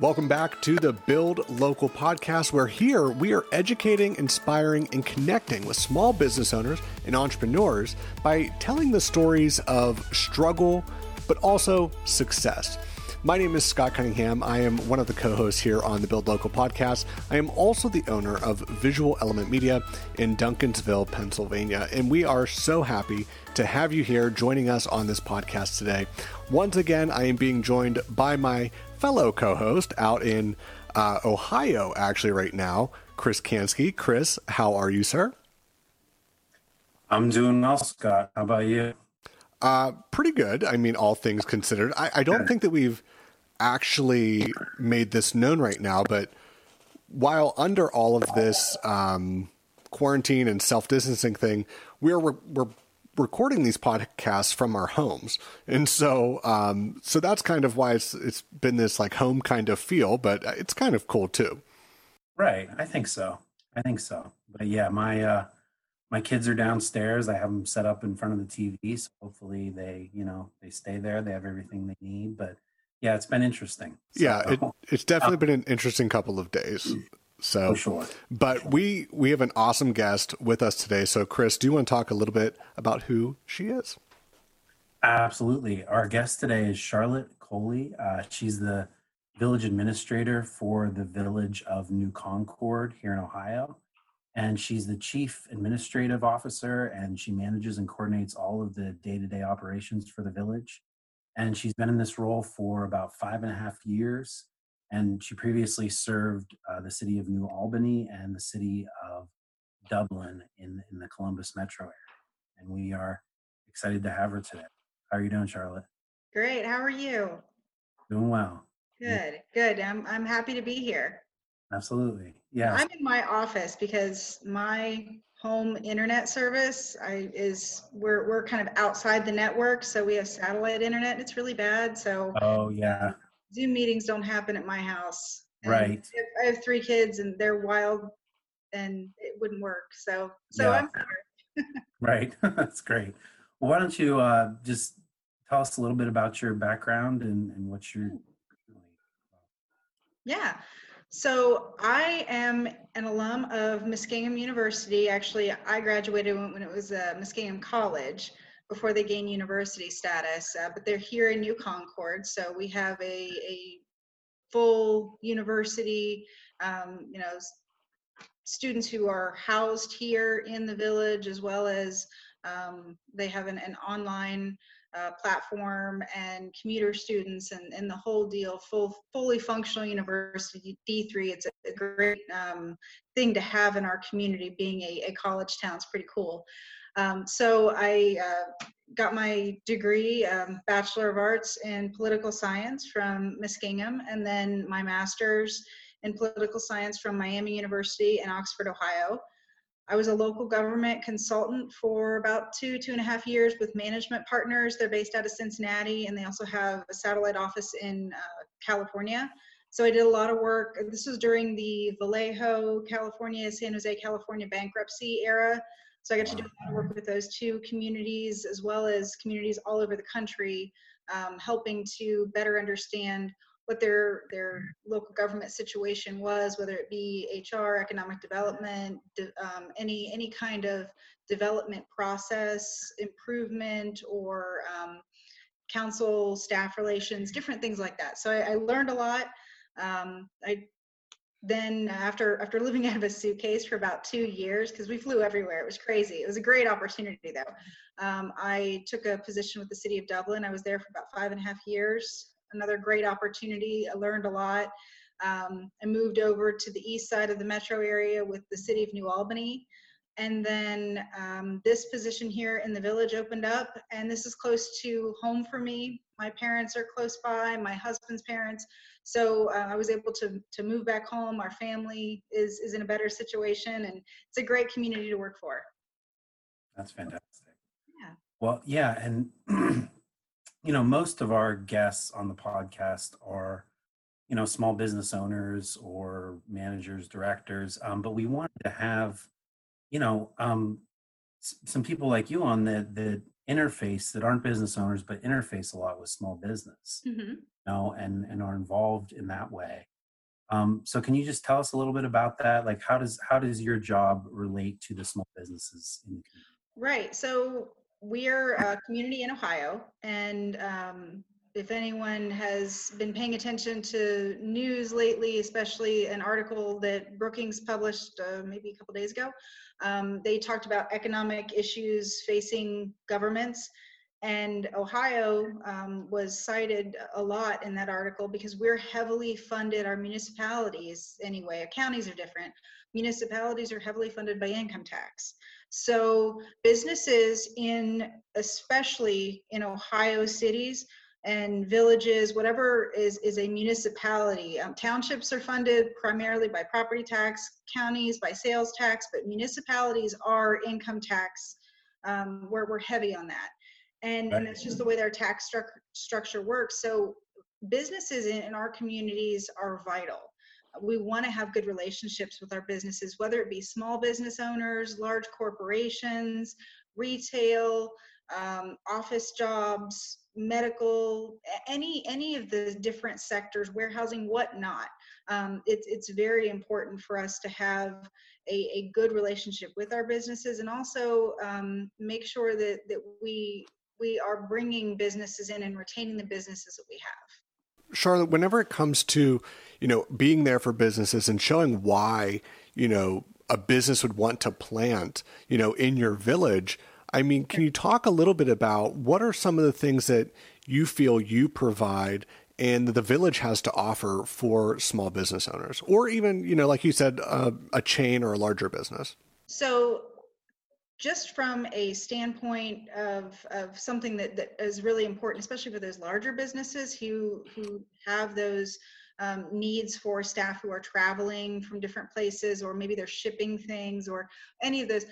Welcome back to the Build Local podcast, where here we are educating, inspiring, and connecting with small business owners and entrepreneurs by telling the stories of struggle, but also success. My name is Scott Cunningham. I am one of the co hosts here on the Build Local podcast. I am also the owner of Visual Element Media in Duncansville, Pennsylvania. And we are so happy to have you here joining us on this podcast today. Once again, I am being joined by my fellow co host out in uh, Ohio, actually, right now, Chris Kansky. Chris, how are you, sir? I'm doing well, Scott. How about you? Uh, pretty good. I mean, all things considered. I, I don't think that we've actually made this known right now, but while under all of this um, quarantine and self distancing thing, we're we're recording these podcasts from our homes, and so um, so that's kind of why it's it's been this like home kind of feel, but it's kind of cool too. Right, I think so. I think so. But yeah, my uh, my kids are downstairs. I have them set up in front of the TV, so hopefully they, you know, they stay there. They have everything they need. But yeah, it's been interesting. So, yeah, it, it's definitely been an interesting couple of days. So, sure. But we we have an awesome guest with us today. So, Chris, do you want to talk a little bit about who she is? Absolutely. Our guest today is Charlotte Coley. Uh, she's the village administrator for the village of New Concord here in Ohio and she's the chief administrative officer and she manages and coordinates all of the day-to-day operations for the village and she's been in this role for about five and a half years and she previously served uh, the city of new albany and the city of dublin in, in the columbus metro area and we are excited to have her today how are you doing charlotte great how are you doing well good good i'm, I'm happy to be here Absolutely. Yeah. I'm in my office because my home internet service I, is we're we're kind of outside the network, so we have satellite internet. And it's really bad. So oh yeah, Zoom meetings don't happen at my house. And right. I have three kids and they're wild, and it wouldn't work. So so yeah. I'm here. right. That's great. Well, why don't you uh, just tell us a little bit about your background and, and what you're yeah. So I am an alum of Muskingum University. Actually, I graduated when it was uh, Muskingum College before they gain university status, uh, but they're here in New Concord. So we have a, a full university, um, you know, students who are housed here in the village, as well as um, they have an, an online uh, platform and commuter students and, and the whole deal, full, fully functional university, D3. It's a, great um, thing to have in our community being a, a college town. It's pretty cool. Um, so I uh, got my degree, um, Bachelor of Arts in Political Science from Muskingum, and then my master's in Political Science from Miami University in Oxford, Ohio. I was a local government consultant for about two, two and a half years with management partners. They're based out of Cincinnati and they also have a satellite office in uh, California. So I did a lot of work. This was during the Vallejo, California, San Jose, California bankruptcy era. So I got to do a lot of work with those two communities as well as communities all over the country, um, helping to better understand what their their local government situation was, whether it be HR, economic development, um, any any kind of development process improvement or um, council staff relations, different things like that. So I, I learned a lot. Um, I then after after living out of a suitcase for about two years because we flew everywhere it was crazy it was a great opportunity though um, i took a position with the city of dublin i was there for about five and a half years another great opportunity. I learned a lot. Um, I moved over to the east side of the metro area with the city of New Albany. And then um, this position here in the village opened up, and this is close to home for me. My parents are close by, my husband's parents. So uh, I was able to, to move back home. Our family is, is in a better situation, and it's a great community to work for. That's fantastic. Yeah. Well, yeah. And you know, most of our guests on the podcast are, you know, small business owners or managers, directors. Um, but we wanted to have, you know, um, s- some people like you on the that interface that aren't business owners but interface a lot with small business Mm-hmm. you know and and are involved in that way um, so can you just tell us a little bit about that like how does how does your job relate to the small businesses in the community Right. So we're a community in Ohio, and um, if anyone has been paying attention to news lately, especially an article that Brookings published uh, maybe a couple days ago, um, they talked about economic issues facing governments. And Ohio um, was cited a lot in that article because we're heavily funded, our municipalities anyway, our counties are different. Municipalities are heavily funded by income tax. So businesses in, especially in Ohio cities and villages, whatever is, is a municipality. Um, townships are funded primarily by property tax, counties by sales tax, but municipalities are income tax. Um, we're, we're heavy on that. And, and that's just the way their tax struc- structure works. So businesses in, in our communities are vital we want to have good relationships with our businesses, whether it be small business owners, large corporations, retail, um, office jobs, medical, any any of the different sectors, warehousing, whatnot. Um, it's it's very important for us to have a, a good relationship with our businesses, and also um, make sure that that we we are bringing businesses in and retaining the businesses that we have. Charlotte, whenever it comes to, you know, being there for businesses and showing why, you know, a business would want to plant, you know, in your village, I mean, can you talk a little bit about what are some of the things that you feel you provide and the village has to offer for small business owners or even, you know, like you said, uh, a chain or a larger business? So just from a standpoint of, of something that, that is really important, especially for those larger businesses who, who have those um, needs for staff who are traveling from different places, or maybe they're shipping things or any of those,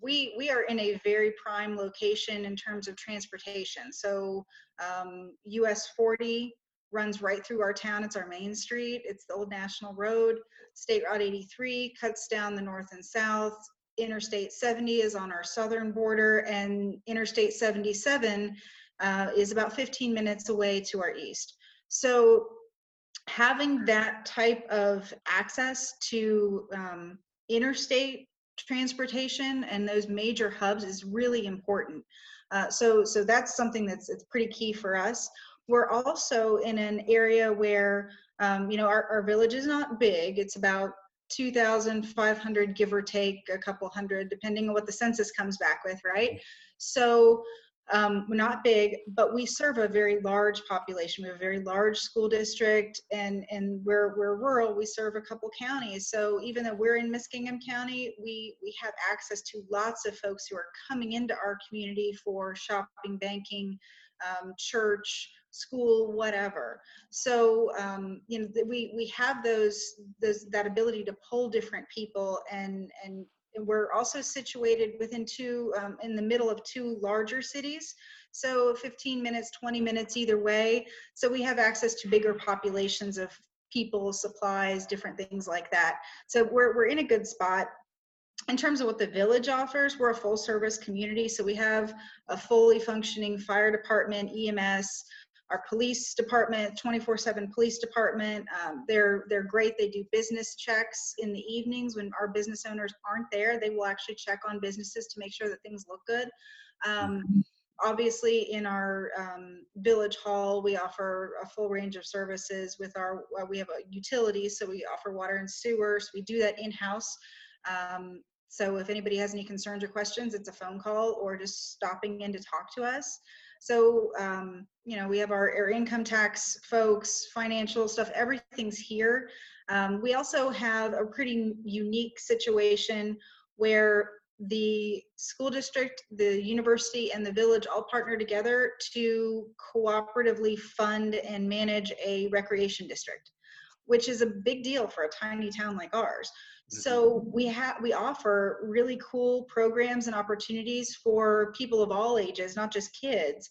we, we are in a very prime location in terms of transportation. So um, US 40 runs right through our town. It's our main street. It's the old National Road. State Route 83 cuts down the north and south. Interstate 70 is on our southern border, and Interstate 77 uh, is about 15 minutes away to our east. So, having that type of access to um, interstate transportation and those major hubs is really important. Uh, so, so that's something that's it's pretty key for us. We're also in an area where um, you know our, our village is not big. It's about 2,500, give or take a couple hundred, depending on what the census comes back with, right? So um, we're not big, but we serve a very large population. We have a very large school district, and and we're we're rural. We serve a couple counties. So even though we're in Muskingum County, we we have access to lots of folks who are coming into our community for shopping, banking, um, church, school, whatever. So um, you know we we have those those that ability to pull different people and and we're also situated within two um, in the middle of two larger cities. So 15 minutes 20 minutes either way. So we have access to bigger populations of people supplies different things like that. So we're, we're in a good spot. In terms of what the village offers we're a full service community. So we have a fully functioning fire department ems our police department 24-7 police department um, they're they're great. They do business checks in the evenings when our business owners aren't there. They will actually check on businesses to make sure that things look good. Um, obviously in our um, village hall we offer a full range of services with our uh, we have a utilities so we offer water and sewer so we do that in-house. Um, so if anybody has any concerns or questions it's a phone call or just stopping in to talk to us so, um, you know, we have our, our income tax folks, financial stuff, everything's here. Um, we also have a pretty unique situation where the school district, the university, and the village all partner together to cooperatively fund and manage a recreation district, which is a big deal for a tiny town like ours. Mm-hmm. So we have we offer really cool programs and opportunities for people of all ages, not just kids.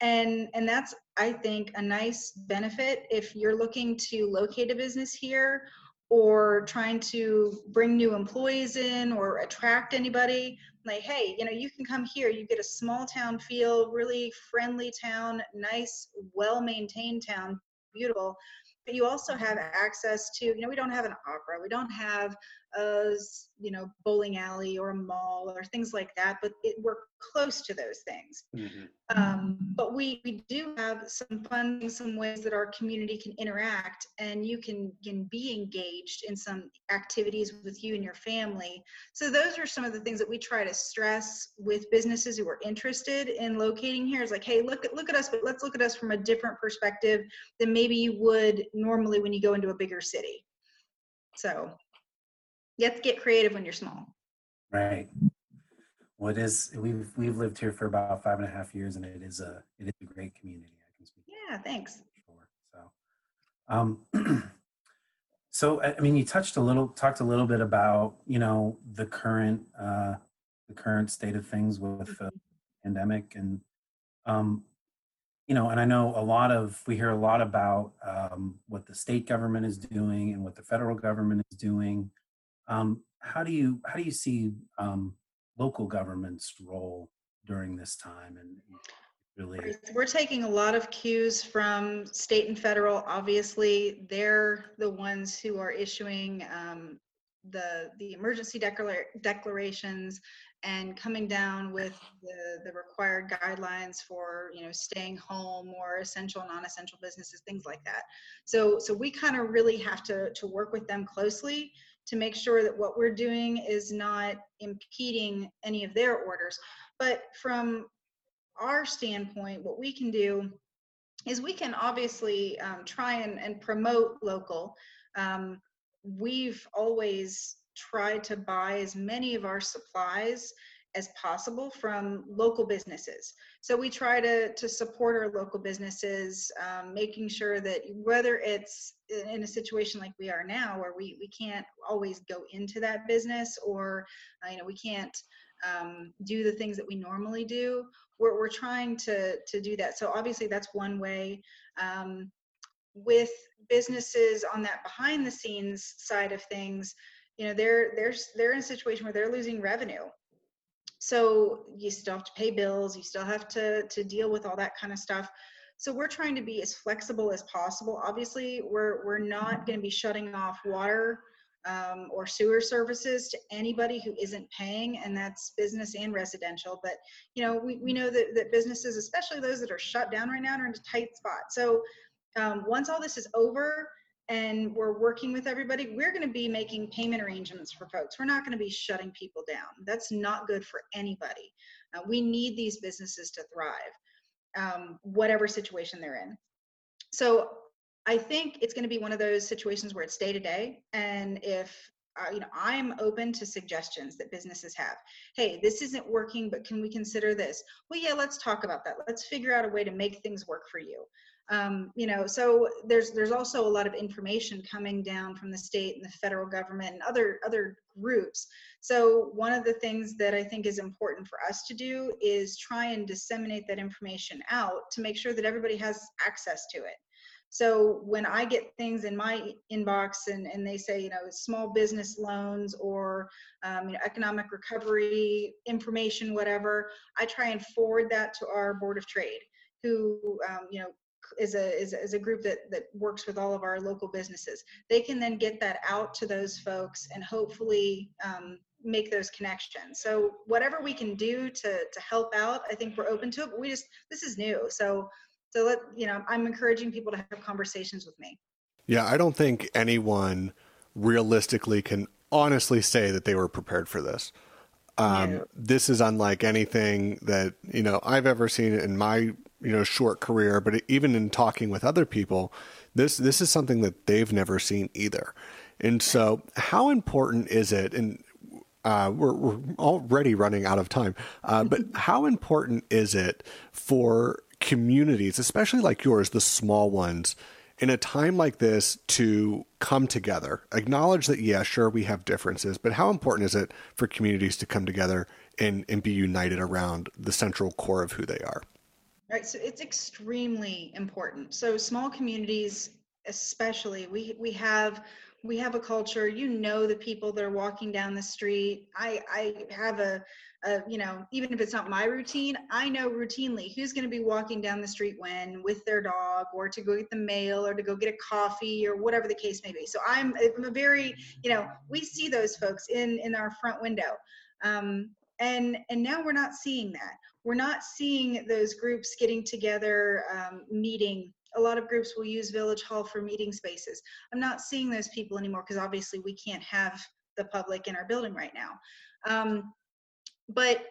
And and that's I think a nice benefit if you're looking to locate a business here or trying to bring new employees in or attract anybody. like hey you know you can come here you get a small town feel really friendly town nice well maintained town beautiful but you also have access to you know we don't have an opera we don't have a you know bowling alley or a mall or things like that but it, we're close to those things. Mm-hmm. um, but we we do have some fun some ways that our community can interact and you can can be engaged in some activities with you and your family. So those are some of the things that we try to stress with businesses who are interested in locating here is like hey look at look at us but let's look at us from a different perspective than maybe you would normally when you go into a bigger city. So you have to get creative when you're small. Right. Well, What is we've we've lived here for about five and a half years, and it is a it is a great community. I can speak. Yeah, thanks. Sure. So, um, so I mean, you touched a little, talked a little bit about you know the current uh, the current state of things with the pandemic, and um, you know, and I know a lot of we hear a lot about um, what the state government is doing and what the federal government is doing. Um, how do you how do you see um, local government's role during this time and really we're taking a lot of cues from state and federal. Obviously they're the ones who are issuing um, the the emergency declara- declarations and coming down with the, the required guidelines for you know staying home or essential non-essential businesses things like that. So so we kind of really have to to work with them closely to make sure that what we're doing is not impeding any of their orders. But from our standpoint, what we can do is we can obviously um, try and, and, promote local. Um, we've always tried to buy as many of our supplies as possible from local businesses. So we try to, to support our local businesses, um, making sure that whether it's in a situation like we are now, where we, we can't always go into that business or, uh, you know, we can't um, do the things that we normally do, we're, we're trying to, to do that. So obviously that's one way. Um, with businesses on that behind the scenes side of things, you know they're they're they're in a situation where they're losing revenue so you still have to pay bills you still have to to deal with all that kind of stuff. So we're trying to be as flexible as possible. Obviously we're we're not going to be shutting off water um, or sewer services to anybody who isn't paying and that's business and residential. But you know we, we know that, that businesses especially those that are shut down right now are in a tight spot. So um, once all this is over and we're working with everybody, we're going to be making payment arrangements for folks. We're not going to be shutting people down. That's not good for anybody. Uh, we need these businesses to thrive, um, whatever situation they're in. So I think it's going to be one of those situations where it's day to day. And if uh, you know, I'm open to suggestions that businesses have. Hey, this isn't working, but can we consider this? Well, yeah, let's talk about that. Let's figure out a way to make things work for you um, you know so there's there's also a lot of information coming down from the state and the federal government and other other groups. So one of the things that i think is important for us to do is try and disseminate that information out to make sure that everybody has access to it. So when i get things in my inbox and, and they say you know small business loans or um, you know, economic recovery information whatever i try and forward that to our board of trade who um, you know is a is, is a group that that works with all of our local businesses. They can then get that out to those folks and hopefully um, make those connections. So whatever we can do to to help out, I think we're open to it. But we just this is new, so so let you know I'm encouraging people to have conversations with me. Yeah, I don't think anyone realistically can honestly say that they were prepared for this. Um, no. This is unlike anything that you know I've ever seen in my you know short career, but even in talking with other people, this this is something that they've never seen either. And so, how important is it? And uh, we're, we're already running out of time, uh, but how important is it for communities, especially like yours, the small ones, in a time like this to come together? Acknowledge that, yeah, sure, we have differences, but how important is it for communities to come together and, and be united around the central core of who they are? Right, so it's extremely important. So small communities, especially, we we have we have a culture. You know the people that are walking down the street. I I have a uh, you know, even if it's not my routine, I know routinely who's going to be walking down the street when with their dog or to go get the mail or to go get a coffee or whatever the case may be. So I'm, I'm a very, you know, we see those folks in, in our front window. Um, and, and now we're not seeing that. We're not seeing those groups getting together, um, meeting. A lot of groups will use Village Hall for meeting spaces. I'm not seeing those people anymore because obviously we can't have the public in our building right now. Um, but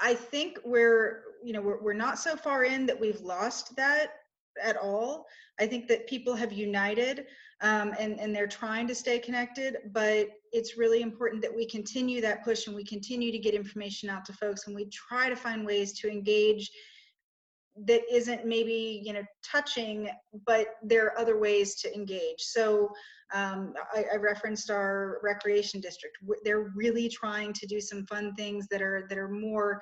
I think we're, you know, we're, we're not so far in that we've lost that at all. I think that people have united um, and, and they're trying to stay connected, but it's really important that we continue that push and we continue to get information out to folks and we try to find ways to engage that isn't maybe you know touching but there are other ways to engage so um, I, I, referenced our recreation district they're really trying to do some fun things that are that are more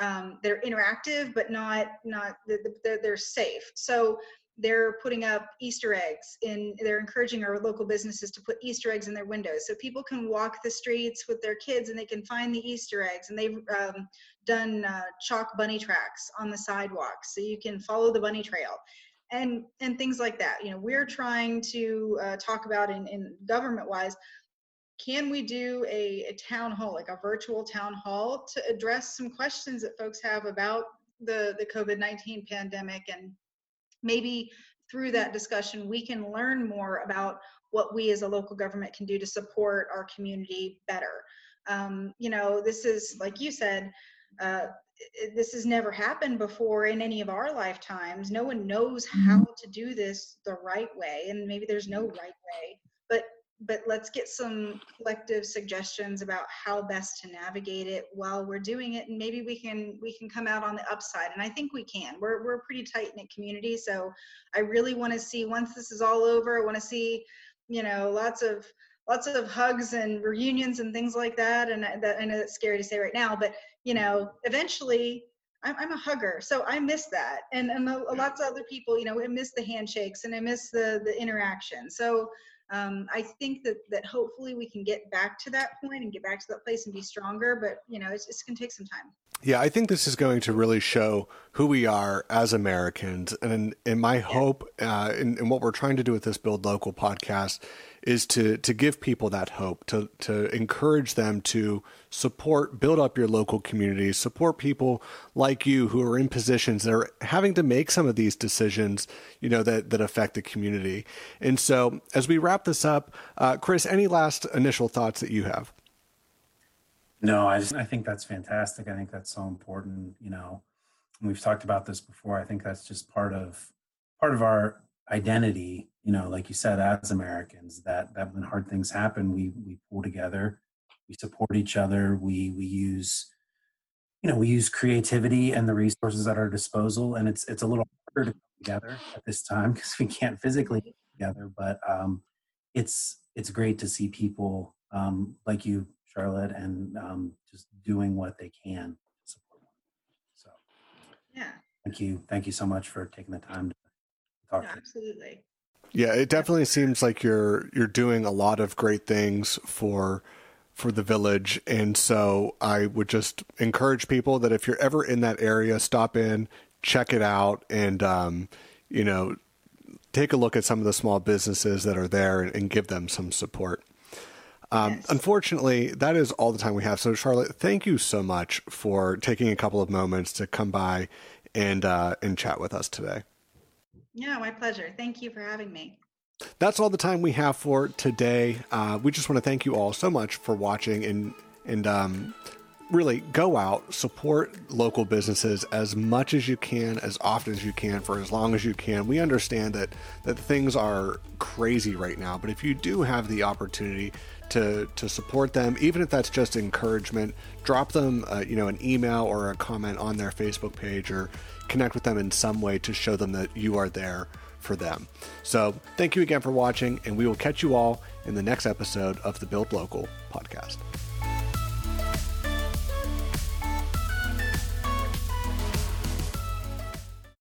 um, they're interactive but not not they're, they're safe so they're putting up Easter eggs in, they're encouraging our local businesses to put Easter eggs in their windows. So people can walk the streets with their kids and they can find the Easter eggs. And they've um, done uh, chalk bunny tracks on the sidewalks. So you can follow the bunny trail and, and things like that. You know, we're trying to uh, talk about in, in government wise, can we do a, a town hall, like a virtual town hall to address some questions that folks have about the, the COVID-19 pandemic and maybe through that discussion, we can learn more about what we as a local government can do to support our community better. Um, you know, this is, like you said, uh, this has never happened before in any of our lifetimes. No one knows how mm-hmm. to do this the right way, and maybe there's no right way. But but let's get some collective suggestions about how best to navigate it while we're doing it and maybe we can we can come out on the upside and i think we can we're, we're a pretty tight knit community so i really want to see once this is all over i want to see you know lots of lots of hugs and reunions and things like that and that i know that's scary to say right now but you know eventually I'm, I'm a hugger, so I miss that, and and lots of other people, you know, I miss the handshakes and I miss the the interaction. So um, I think that that hopefully we can get back to that point and get back to that place and be stronger. But you know, it's, it's going to take some time. Yeah, I think this is going to really show who we are as Americans, and and my hope, uh, and, what we're trying to do with this Build Local podcast is to to give people that hope, to to encourage them to support, build up your local community, support people like you who are in positions that are having to make some of these decisions, you know, that that affect the community. And so, as we wrap this up, uh, Chris, any last initial thoughts that you have? No, I just, I think that's fantastic. I think that's so important. You know, we've talked about this before. I think that's just part of part of our identity you know like you said as americans that that when hard things happen we we pull together we support each other we we use you know we use creativity and the resources at our disposal and it's it's a little harder to come together at this time because we can't physically get together but um it's it's great to see people um like you charlotte and um just doing what they can to support one so. Yeah. Thank you thank you so much for taking the time to talk yeah, absolutely. Yeah, it definitely seems like you're you're doing a lot of great things for for the village and so I would just encourage people that if you're ever in that area, stop in, check it out and um, you know, take a look at some of the small businesses that are there and, and give them some support. Um, yes. Unfortunately, that is all the time we have. So, Charlotte, thank you so much for taking a couple of moments to come by and uh, and chat with us today. Yeah, my pleasure. Thank you for having me. That's all the time we have for today. Uh, we just want to thank you all so much for watching and and um, really go out, support local businesses as much as you can, as often as you can, for as long as you can. We understand that that things are crazy right now, but if you do have the opportunity to to support them, even if that's just encouragement, drop them, uh, you know, an email or a comment on their Facebook page or connect with them in some way to show them that you are there for them. So, thank you again for watching, and we will catch you all in the next episode of the Build Local podcast.